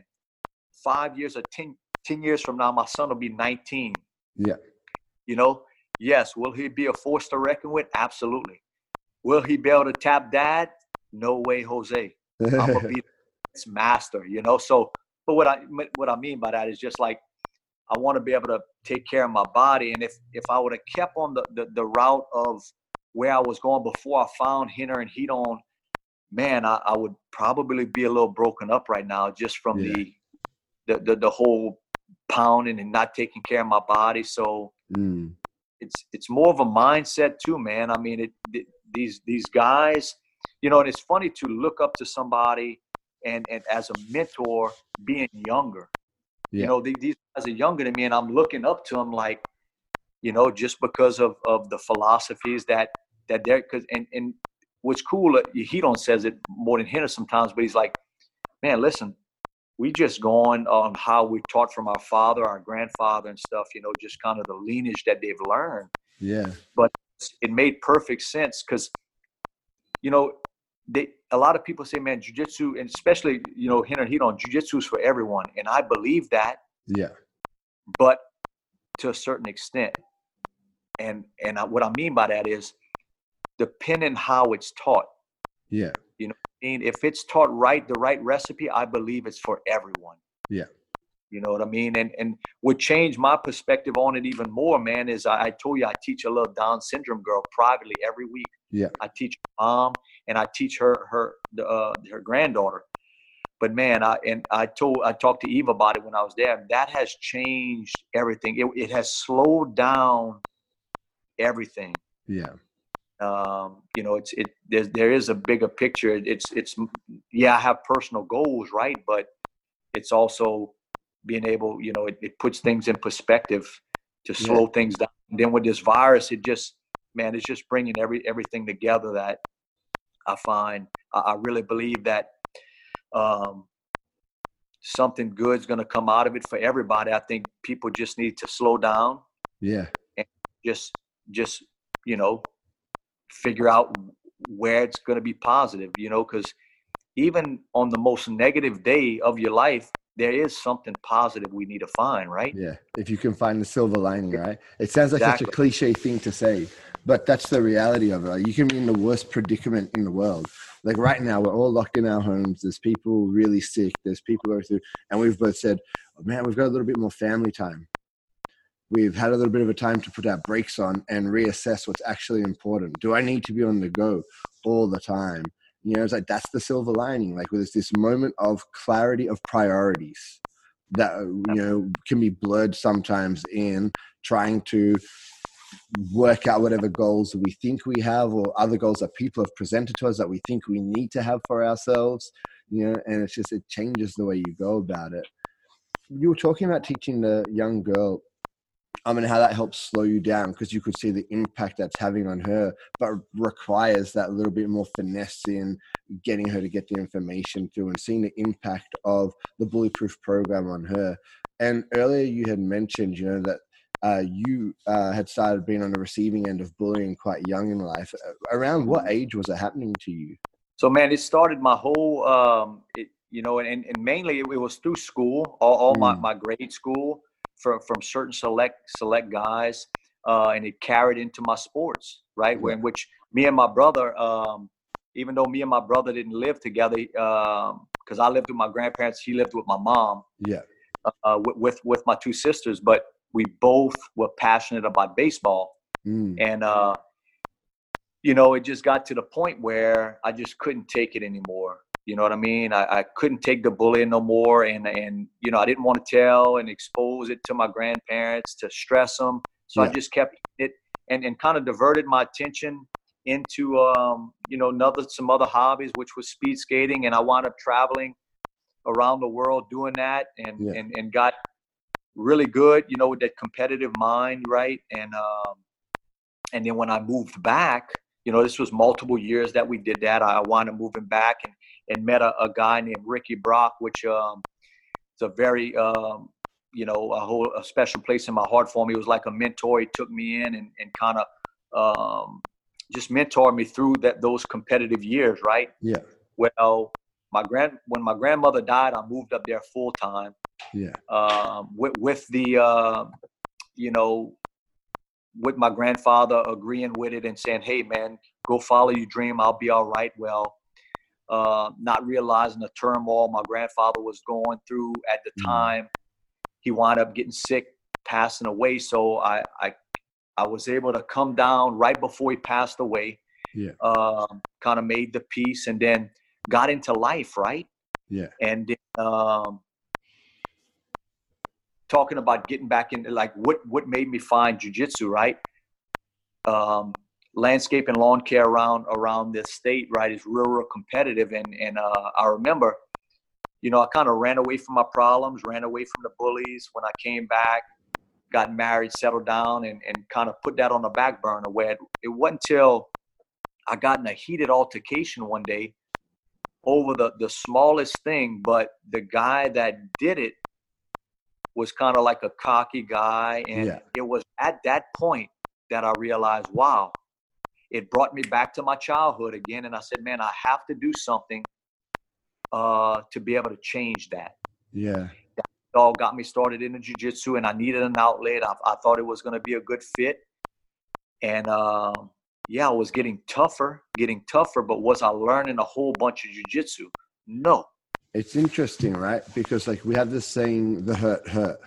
five years or 10, 10 years from now, my son will be 19. Yeah. You know, yes. Will he be a force to reckon with? Absolutely. Will he be able to tap dad? No way, Jose. I'm gonna be its master. You know. So, but what I what I mean by that is just like I want to be able to take care of my body. And if if I would have kept on the, the, the route of where I was going before I found Rener and Ryron, man, I, I would probably be a little broken up right now just from yeah. the, the, the the whole pounding and not taking care of my body. So mm. It's it's more of a mindset too, man. I mean, it, it, these these guys, you know, and it's funny to look up to somebody and and as a mentor being younger. Yeah. You know, these guys are younger than me, and I'm looking up to them like, you know, just because of of the philosophies that that they're because and and what's cool, uh, Ryron says it more than Rener sometimes, but he's like, man, listen, we just going on how we taught from our father, our grandfather, and stuff. You know, just kind of the lineage that they've learned. Yeah. But it made perfect sense because, you know, they a lot of people say, man, jujitsu, and especially you know, Rener Ryron, jujitsu is for everyone, and I believe that. Yeah. But to a certain extent, and and I, what I mean by that is, depending how it's taught. Yeah. You know, mean, if it's taught right, the right recipe, I believe it's for everyone. Yeah. You know what I mean? And and what changed my perspective on it even more, man, is I, I told you I teach a little Down syndrome girl privately every week. Yeah. I teach her mom and I teach her her uh, her granddaughter. But man, I and I told I talked to Eve about it when I was there. That has changed everything. It it has slowed down everything. Yeah um, you know, it's it there's, there is a bigger picture. It's it's yeah, I have personal goals, right? But it's also being able, you know, it, it puts things in perspective to slow yeah. things down. And then with this virus, it just man, it's just bringing every everything together that I find. I, I really believe that um, something is going to come out of it for everybody. I think people just need to slow down. Yeah. And just just you know figure out where it's going to be positive, you know, because even on the most negative day of your life, there is something positive we need to find, right? Yeah. If you can find the silver lining, right? It sounds like exactly. such a cliche thing to say, but that's the reality of it. Like you can be in the worst predicament in the world. Like right now, we're all locked in our homes. There's people really sick. There's people going through, and we've both said, oh, man, we've got a little bit more family time we've had a little bit of a time to put our brakes on and reassess what's actually important. Do I need to be on the go all the time? You know, it's like that's the silver lining. Like there's this moment of clarity of priorities that uh, you know can be blurred sometimes in trying to work out whatever goals we think we have or other goals that people have presented to us that we think we need to have for ourselves you know and it's just it changes the way you go about it you were talking about teaching the young girl I mean, how that helps slow you down because you could see the impact that's having on her, but requires that little bit more finesse in getting her to get the information through and seeing the impact of the bullyproof program on her. And earlier you had mentioned, you know, that uh, you uh, had started being on the receiving end of bullying quite young in life. Around what age was it happening to you? So, man, it started my whole, um, it, you know, and, and mainly it, was through school, all, all mm. my, my grade school from from certain select select guys, uh, and it carried into my sports, right? Yeah. in which me and my brother, um, even though me and my brother didn't live together, because um, I lived with my grandparents, he lived with my mom. Yeah. Uh, with, with, with my two sisters, but we both were passionate about baseball, mm. and uh, you know, it just got to the point where I just couldn't take it anymore. You know what I mean? I, I couldn't take the bullying no more, and and you know I didn't want to tell and expose it to my grandparents to stress them. So yeah. I just kept it and and kind of diverted my attention into um, you know another some other hobbies, which was speed skating, and I wound up traveling around the world doing that, and yeah. and and got really good, you know, with that competitive mind, right? And um, and then when I moved back, you know, this was multiple years that we did that. I wound up moving back and and met a, a guy named Ricky Brock, which um, is a very um, you know a whole a special place in my heart for me. He was like a mentor. He took me in and, and kind of um, just mentored me through that those competitive years, right? Yeah. Well, my grand when my grandmother died, I moved up there full time. Yeah. Um, with with the uh, you know with my grandfather agreeing with it and saying, "Hey, man, go follow your dream. I'll be all right." Well, uh, not realizing the turmoil my grandfather was going through at the mm. time, he wound up getting sick, passing away. So I, I, I was able to come down right before he passed away. Yeah. Um, kind of made the peace and then got into life, right? Yeah. And um, talking about getting back into like what what made me find jujitsu, right? Um, landscape and lawn care around around this state, right, is real, real competitive. And and uh, I remember, you know, I kind of ran away from my problems, ran away from the bullies. When I came back, got married, settled down, and and kind of put that on the back burner. Where it, it wasn't until I got in a heated altercation one day over the the smallest thing, but the guy that did it was kind of like a cocky guy. And yeah. it was at that point that I realized, wow, it brought me back to my childhood again. And I said, man, I have to do something uh, to be able to change that. Yeah. That all got me started in the jujitsu, and I needed an outlet. I, I thought it was going to be a good fit. And uh, yeah, I was getting tougher, getting tougher, but was I learning a whole bunch of jujitsu? No it's interesting, right? Because like we have this saying, the hurt hurt.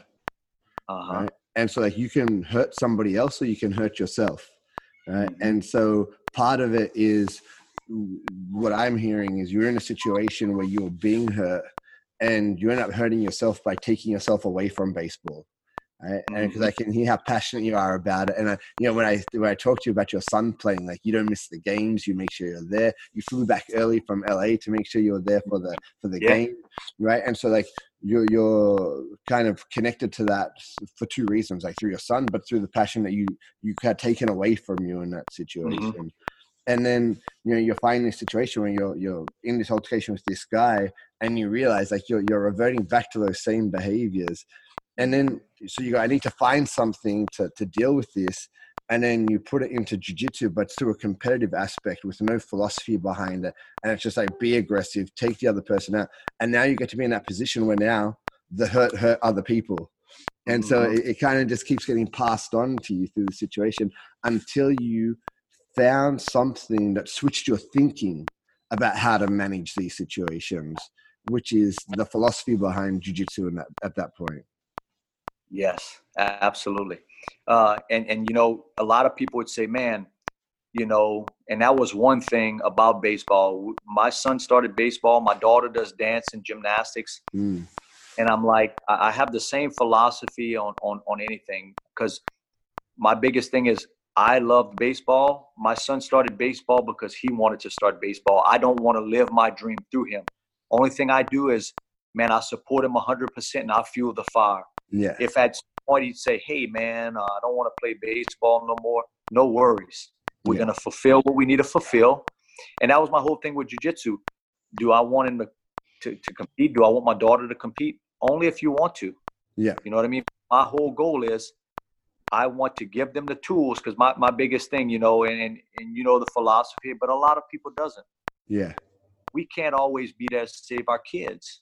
Uh-huh. Right? And so like you can hurt somebody else or you can hurt yourself. Right. Mm-hmm. And so part of it is what I'm hearing is you're in a situation where you're being hurt and you end up hurting yourself by taking yourself away from baseball right? And because mm-hmm. I can hear how passionate you are about it, and I, you know when I when I talk to you about your son playing, like you don't miss the games, you make sure you're there. You flew back early from LA to make sure you're there for the for the yeah. game, right? And so like you're you're kind of connected to that for two reasons, like through your son, but through the passion that you you had taken away from you in that situation. Mm-hmm. And then you know you're finding this situation where you're you're in this altercation with this guy, and you realize like you're you're reverting back to those same behaviors and then so you go i need to find something to, to deal with this and then you put it into jiu-jitsu but through a competitive aspect with no philosophy behind it and it's just like be aggressive take the other person out and now you get to be in that position where now the hurt hurt other people and so mm-hmm. it, it kind of just keeps getting passed on to you through the situation until you found something that switched your thinking about how to manage these situations which is the philosophy behind jiu-jitsu that, at that point Yes, absolutely. Uh, and and you know, a lot of people would say, "Man, you know," and that was one thing about baseball. My son started baseball. My daughter does dance and gymnastics. Mm. And I'm like, I have the same philosophy on on on anything because my biggest thing is I loved baseball. My son started baseball because he wanted to start baseball. I don't want to live my dream through him. Only thing I do is, man, I support him 100% and I fuel the fire. Yeah. If at point he'd say, "Hey, man, uh, I don't want to play baseball no more," no worries. We're yeah. gonna fulfill what we need to fulfill, and that was my whole thing with jujitsu. Do I want him to, to to compete? Do I want my daughter to compete? Only if you want to. Yeah. You know what I mean? My whole goal is I want to give them the tools because my, my biggest thing, you know, and, and, and you know the philosophy, but a lot of people doesn't. Yeah. We can't always be there to save our kids,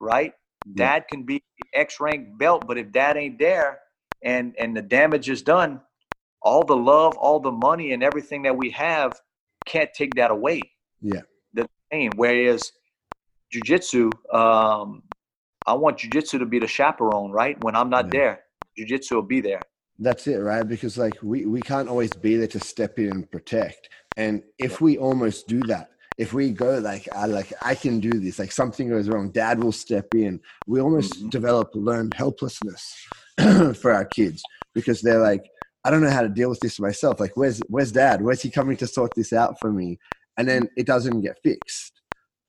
right? Dad can be X rank belt, but if dad ain't there and and the damage is done, all the love, all the money, and everything that we have can't take that away. Yeah. The same. Whereas jujitsu, um, I want jujitsu to be the chaperone, right? When I'm not yeah. there, jujitsu will be there. That's it, right? Because like we, we can't always be there to step in and protect. And if we almost do that, if we go like I like I can do this, like something goes wrong, dad will step in. We almost mm-hmm. develop learned helplessness for our kids because they're like, I don't know how to deal with this myself. Like, where's where's dad? Where's he coming to sort this out for me? And then it doesn't get fixed.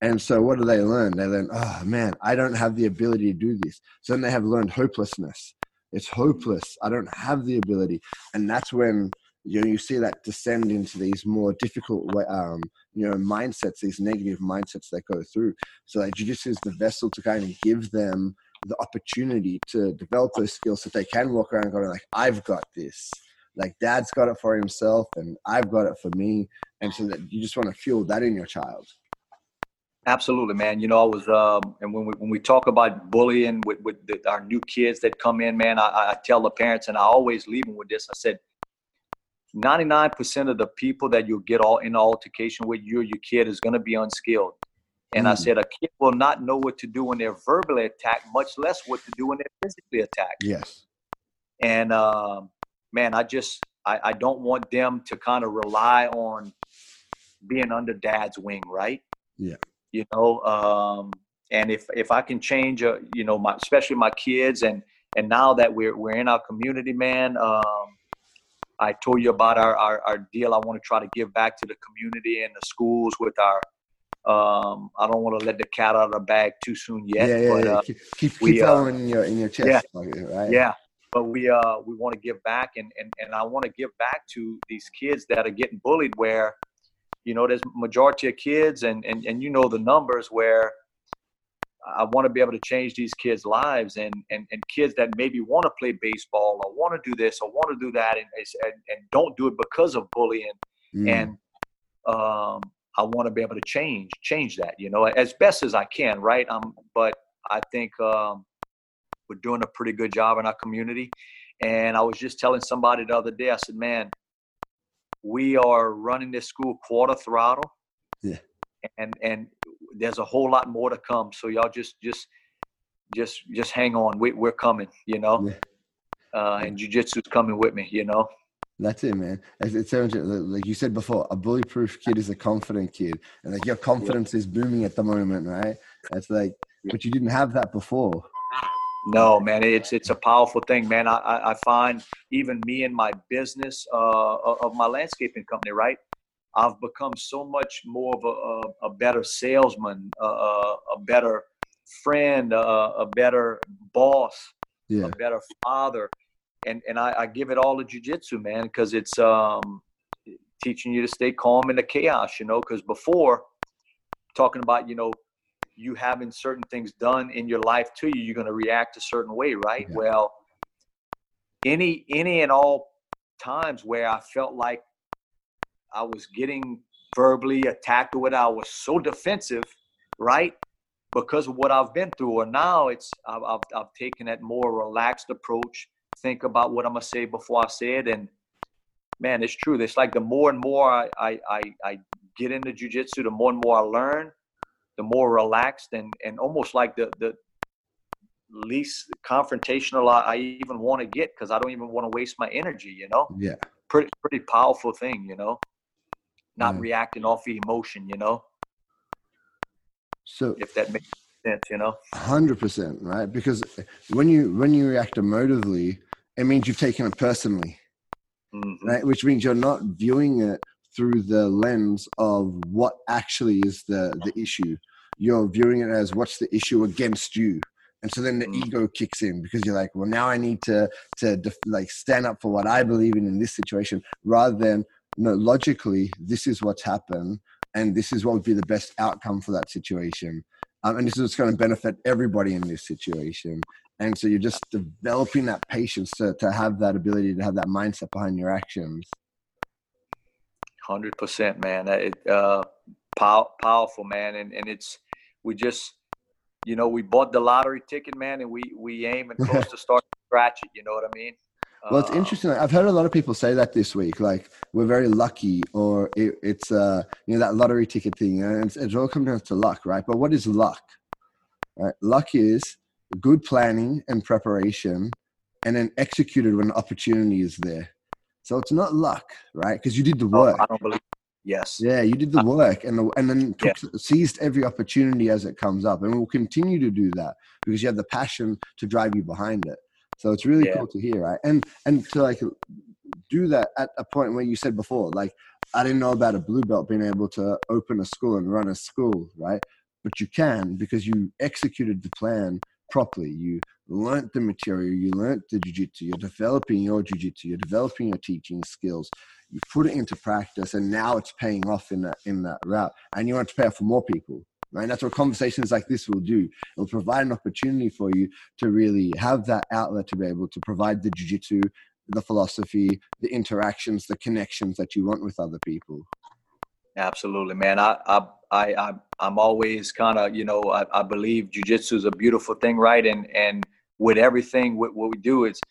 And so what do they learn? They learn, oh man, I don't have the ability to do this. So then they have learned hopelessness. It's hopeless. I don't have the ability. And that's when you know you see that descend into these more difficult um, you know mindsets these negative mindsets that go through. So like jiu-jitsu is the vessel to kind of give them the opportunity to develop those skills so they can walk around going like i've got this. Like dad's got it for himself and i've got it for me. And so that you just want to fuel that in your child. Absolutely man. You know i was um and when we when we talk about bullying with with the, our new kids that come in man I, I tell the parents and i always leave them with this. I said 99% of the people that you get all in altercation with you or your kid is going to be unskilled. And mm. I said, a kid will not know what to do when they're verbally attacked, much less what to do when they're physically attacked. Yes. And um, man, I just, I, I don't want them to kind of rely on being under dad's wing, right? Yeah. You know, um, and if if I can change, uh, you know, my especially my kids, and and now that we're we're in our community, man, um, I told you about our, our, our, deal. I want to try to give back to the community and the schools with our. Um, I don't want to let the cat out of the bag too soon yet. Yeah, yeah, but, yeah. Uh, keep keep, we, uh, in your in your chest. Yeah, right? yeah. But we uh we want to give back and, and and I want to give back to these kids that are getting bullied. Where, you know, there's majority of kids and and and you know the numbers where I want to be able to change these kids' lives and, and, and kids that maybe want to play baseball or want to do this or want to do that and, and, and don't do it because of bullying. Mm. And um, I want to be able to change change that, you know, as best as I can, right? Um, but I think um, we're doing a pretty good job in our community. And I was just telling somebody the other day, I said, man, we are running this school quarter throttle. Yeah. And and there's a whole lot more to come. So y'all just just just just hang on. We, we're coming, you know. Yeah. Uh, and jujitsu's coming with me, you know. That's it, man. It sounds like you said before. A bullyproof kid is a confident kid, and like your confidence yeah. is booming at the moment, right? It's like, but you didn't have that before. No, man, it's it's a powerful thing, man. I I find even me and my business uh, of my landscaping company, right? I've become so much more of a, a, a better salesman, a, a better friend, a, better boss, yeah. a better father. And, and I, I give it all to jujitsu, man, because it's um, teaching you to stay calm in the chaos, you know, because before talking about, you know, you having certain things done in your life to you, you're going to react a certain way, right? Yeah. Well, any any and all times where I felt like I was getting verbally attacked or whatever. I was so defensive, right? Because of what I've been through. Or now it's I've, I've, I've taken that more relaxed approach. Think about what I'm gonna say before I say it, and man, it's true. It's like the more and more I I, I, I get into jujitsu, the more and more I learn, the more relaxed and and almost like the the least confrontational I, I even want to get because I don't even want to waste my energy. You know. Yeah. Pretty pretty powerful thing. You know not mm. reacting off the emotion, you know? So if that makes sense, you know? Hundred percent, right? Because when you when you react emotively, it means you've taken it personally. Mm-hmm. Right? Which means you're not viewing it through the lens of what actually is the the issue. You're viewing it as what's the issue against you and so then the mm. ego kicks in because you're like well now i need to to def- like stand up for what i believe in in this situation rather than no, logically, this is what's happened, and this is what would be the best outcome for that situation. Um, and this is what's going to benefit everybody in this situation. And so you're just developing that patience to, to have that ability to have that mindset behind your actions. Hundred percent, man. It, uh, pow- powerful, man. And and it's we just, you know, we bought the lottery ticket, man, and we we aim and close to start scratch it. You know what I mean? Well, it's interesting. I've heard a lot of people say that this week. Like we're very lucky, or it, it's uh, you know that lottery ticket thing, and it's, it's all comes down to luck, right? But what is luck? Right? Luck is good planning and preparation, and then executed when opportunity is there. So it's not luck, right? Because you did the work. Oh, I don't believe. Yes. Yeah, you did the work and the, and then took, yeah. seized every opportunity as it comes up, and we'll continue to do that because you have the passion to drive you behind it. So it's really yeah. cool to hear, right? And and to like do that at a point where you said before, like I didn't know about a blue belt being able to open a school and run a school, right? But you can because you executed the plan properly. You learned the material, you learned the jiu-jitsu, you're developing your jiu-jitsu, you're developing your teaching skills, you put it into practice, and now it's paying off in that in that route. And you want to pay off for more people. Right? That's what conversations like this will do. It'll provide an opportunity for you to really have that outlet to be able to provide the jiu-jitsu, the philosophy, the interactions, the connections that you want with other people. Absolutely, man. I I I I'm always kind of you know I, I believe jujitsu is a beautiful thing, right? And and with everything what, what we do, it's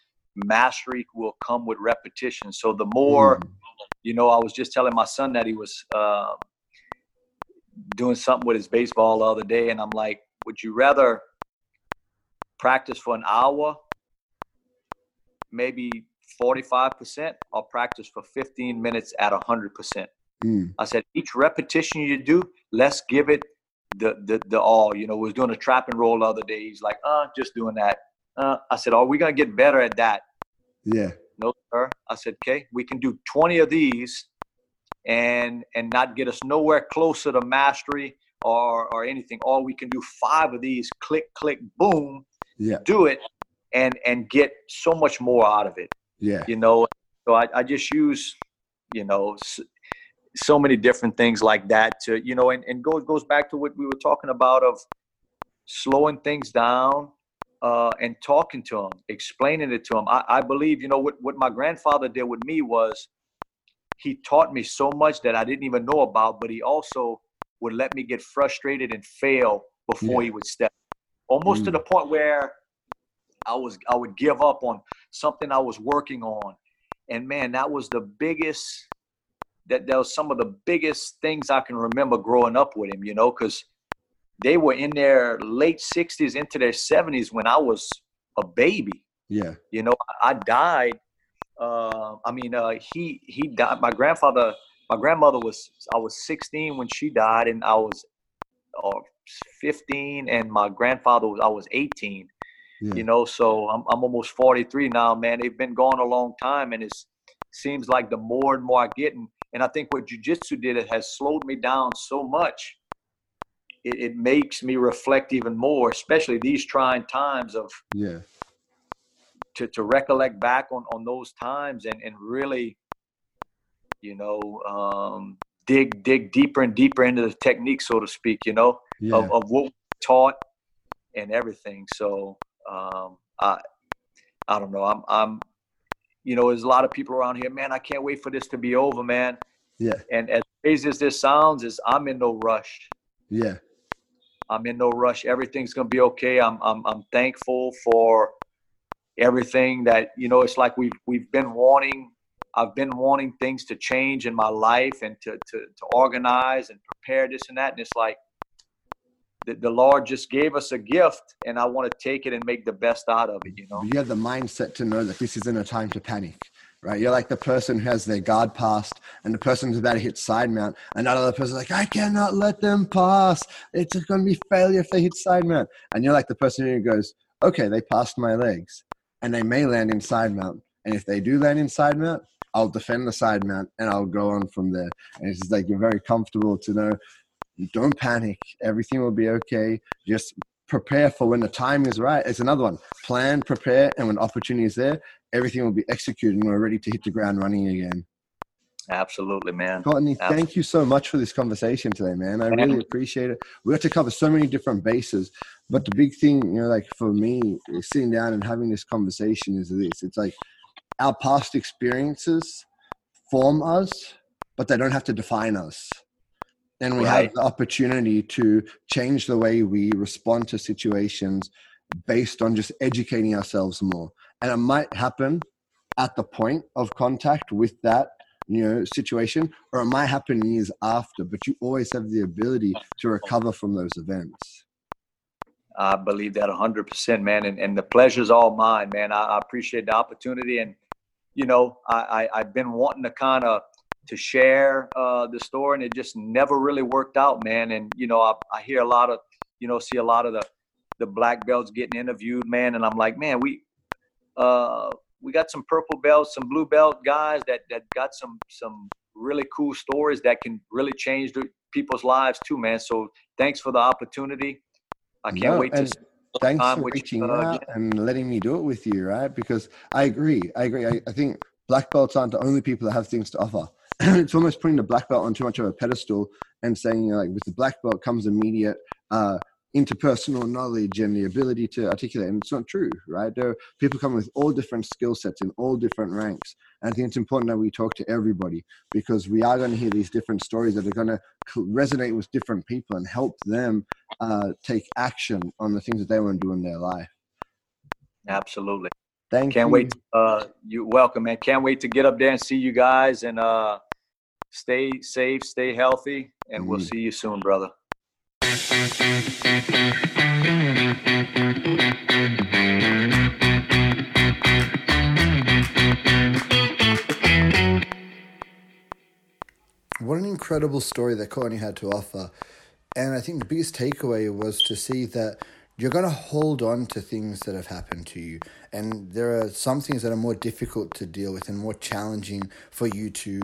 mastery will come with repetition. So the more, mm. you know, I was just telling my son that he was uh, doing something with his baseball the other day, and I'm like, would you rather practice for an hour, maybe 45%, or practice for 15 minutes at 100%? Mm. I said, each repetition you do, let's give it the, the, the all. You know, was doing a trap and roll the other day. He's like, uh, just doing that. Uh, I said, are we going to get better at that? Yeah. No, sir. I said, okay, we can do 20 of these and and not get us nowhere closer to mastery or or anything. Or we can do five of these, click, click, boom, yeah. do it and and get so much more out of it. Yeah. You know, so I, I just use, you know, so many different things like that to, you know, and, and goes goes back to what we were talking about of slowing things down uh, and talking to them, explaining it to them. I, I believe, you know, what, what my grandfather did with me was he taught me so much that I didn't even know about, but he also would let me get frustrated and fail before yeah. he would step. Almost mm. to the point where I was I would give up on something I was working on. And man, that was the biggest that that was some of the biggest things I can remember growing up with him, you know, because they were in their late 60s into their 70s when I was a baby. Yeah. You know, I died. Uh, I mean, uh, he he died. My grandfather, my grandmother was I was 16 when she died, and I was uh, 15, and my grandfather was I was 18. Yeah. You know, so I'm I'm almost 43 now, man. They've been gone a long time, and it seems like the more and more I get, and, and I think what jujitsu did it has slowed me down so much it, it makes me reflect even more, especially these trying times of yeah to, to recollect back on, on those times and, and really, you know, um, dig dig deeper and deeper into the technique, so to speak, you know, yeah. of, of what we taught and everything. So um, I I don't know. I'm I'm you know, there's a lot of people around here, man, I can't wait for this to be over, man. Yeah. And as crazy as this sounds, is I'm in no rush. Yeah. I'm in no rush. Everything's gonna be okay. I'm I'm I'm thankful for everything that you know. It's like we've we've been wanting. I've been wanting things to change in my life and to to to organize and prepare this and that. And it's like the, the Lord just gave us a gift, and I want to take it and make the best out of it. You know. You have the mindset to know that this isn't a time to panic right? You're like the person who has their guard passed and the person who's about to hit side mount. And another person's like, I cannot let them pass. It's going to be failure if they hit side mount. And you're like the person who goes, okay, they passed my legs and they may land in side mount. And if they do land in side mount, I'll defend the side mount and I'll go on from there. And it's like you're very comfortable to know don't panic. Everything will be okay. Just prepare for when the time is right. It's another one. Plan, prepare, and when opportunity is there, everything will be executed and we're ready to hit the ground running again. Absolutely, man. Courtney, Absolutely. thank you so much for this conversation today, man. I really appreciate it. We got to cover so many different bases, but the big thing, you know, like for me, sitting down and having this conversation is this. It's like our past experiences form us, but they don't have to define us. And we right. have the opportunity to change the way we respond to situations based on just educating ourselves more and it might happen at the point of contact with that you know situation or it might happen years after but you always have the ability to recover from those events i believe that 100% man and, and the pleasure's all mine man I, I appreciate the opportunity and you know I, I i've been wanting to kind of to share uh, the story, and it just never really worked out, man. And you know, I, I hear a lot of, you know, see a lot of the the black belts getting interviewed, man, and I'm like, man, we uh, we got some purple belts, some blue belt guys that that got some some really cool stories that can really change the, people's lives too, man. So thanks for the opportunity. I can't No, wait to. thanks for you, reaching uh, out and letting me do it with you, right? Because I agree. I agree. I, I think black belts aren't the only people that have things to offer. it's almost putting the black belt on too much of a pedestal and saying, you know, like, with the black belt comes immediate uh, interpersonal knowledge and the ability to articulate. And it's not true, right? There are people come with all different skill sets in all different ranks. And I think it's important that we talk to everybody because we are going to hear these different stories that are going to resonate with different people and help them uh, take action on the things that they want to do in their life. Absolutely. Thank you. Can't you. wait. Uh, you welcome, man. Can't wait to get up there and see you guys and uh, stay safe, stay healthy, and we'll Mhm. see you soon, brother. What an incredible story that Courtney had to offer. And I think the biggest takeaway was to see that you're going to hold on to things that have happened to you. And there are some things that are more difficult to deal with and more challenging for you to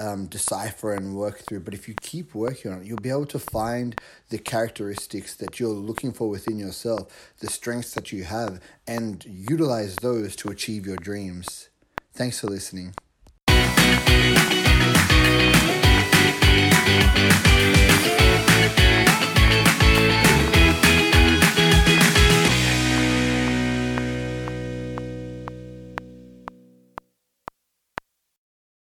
um, decipher and work through. But if you keep working on it, you'll be able to find the characteristics that you're looking for within yourself, the strengths that you have, and utilize those to achieve your dreams. Thanks for listening.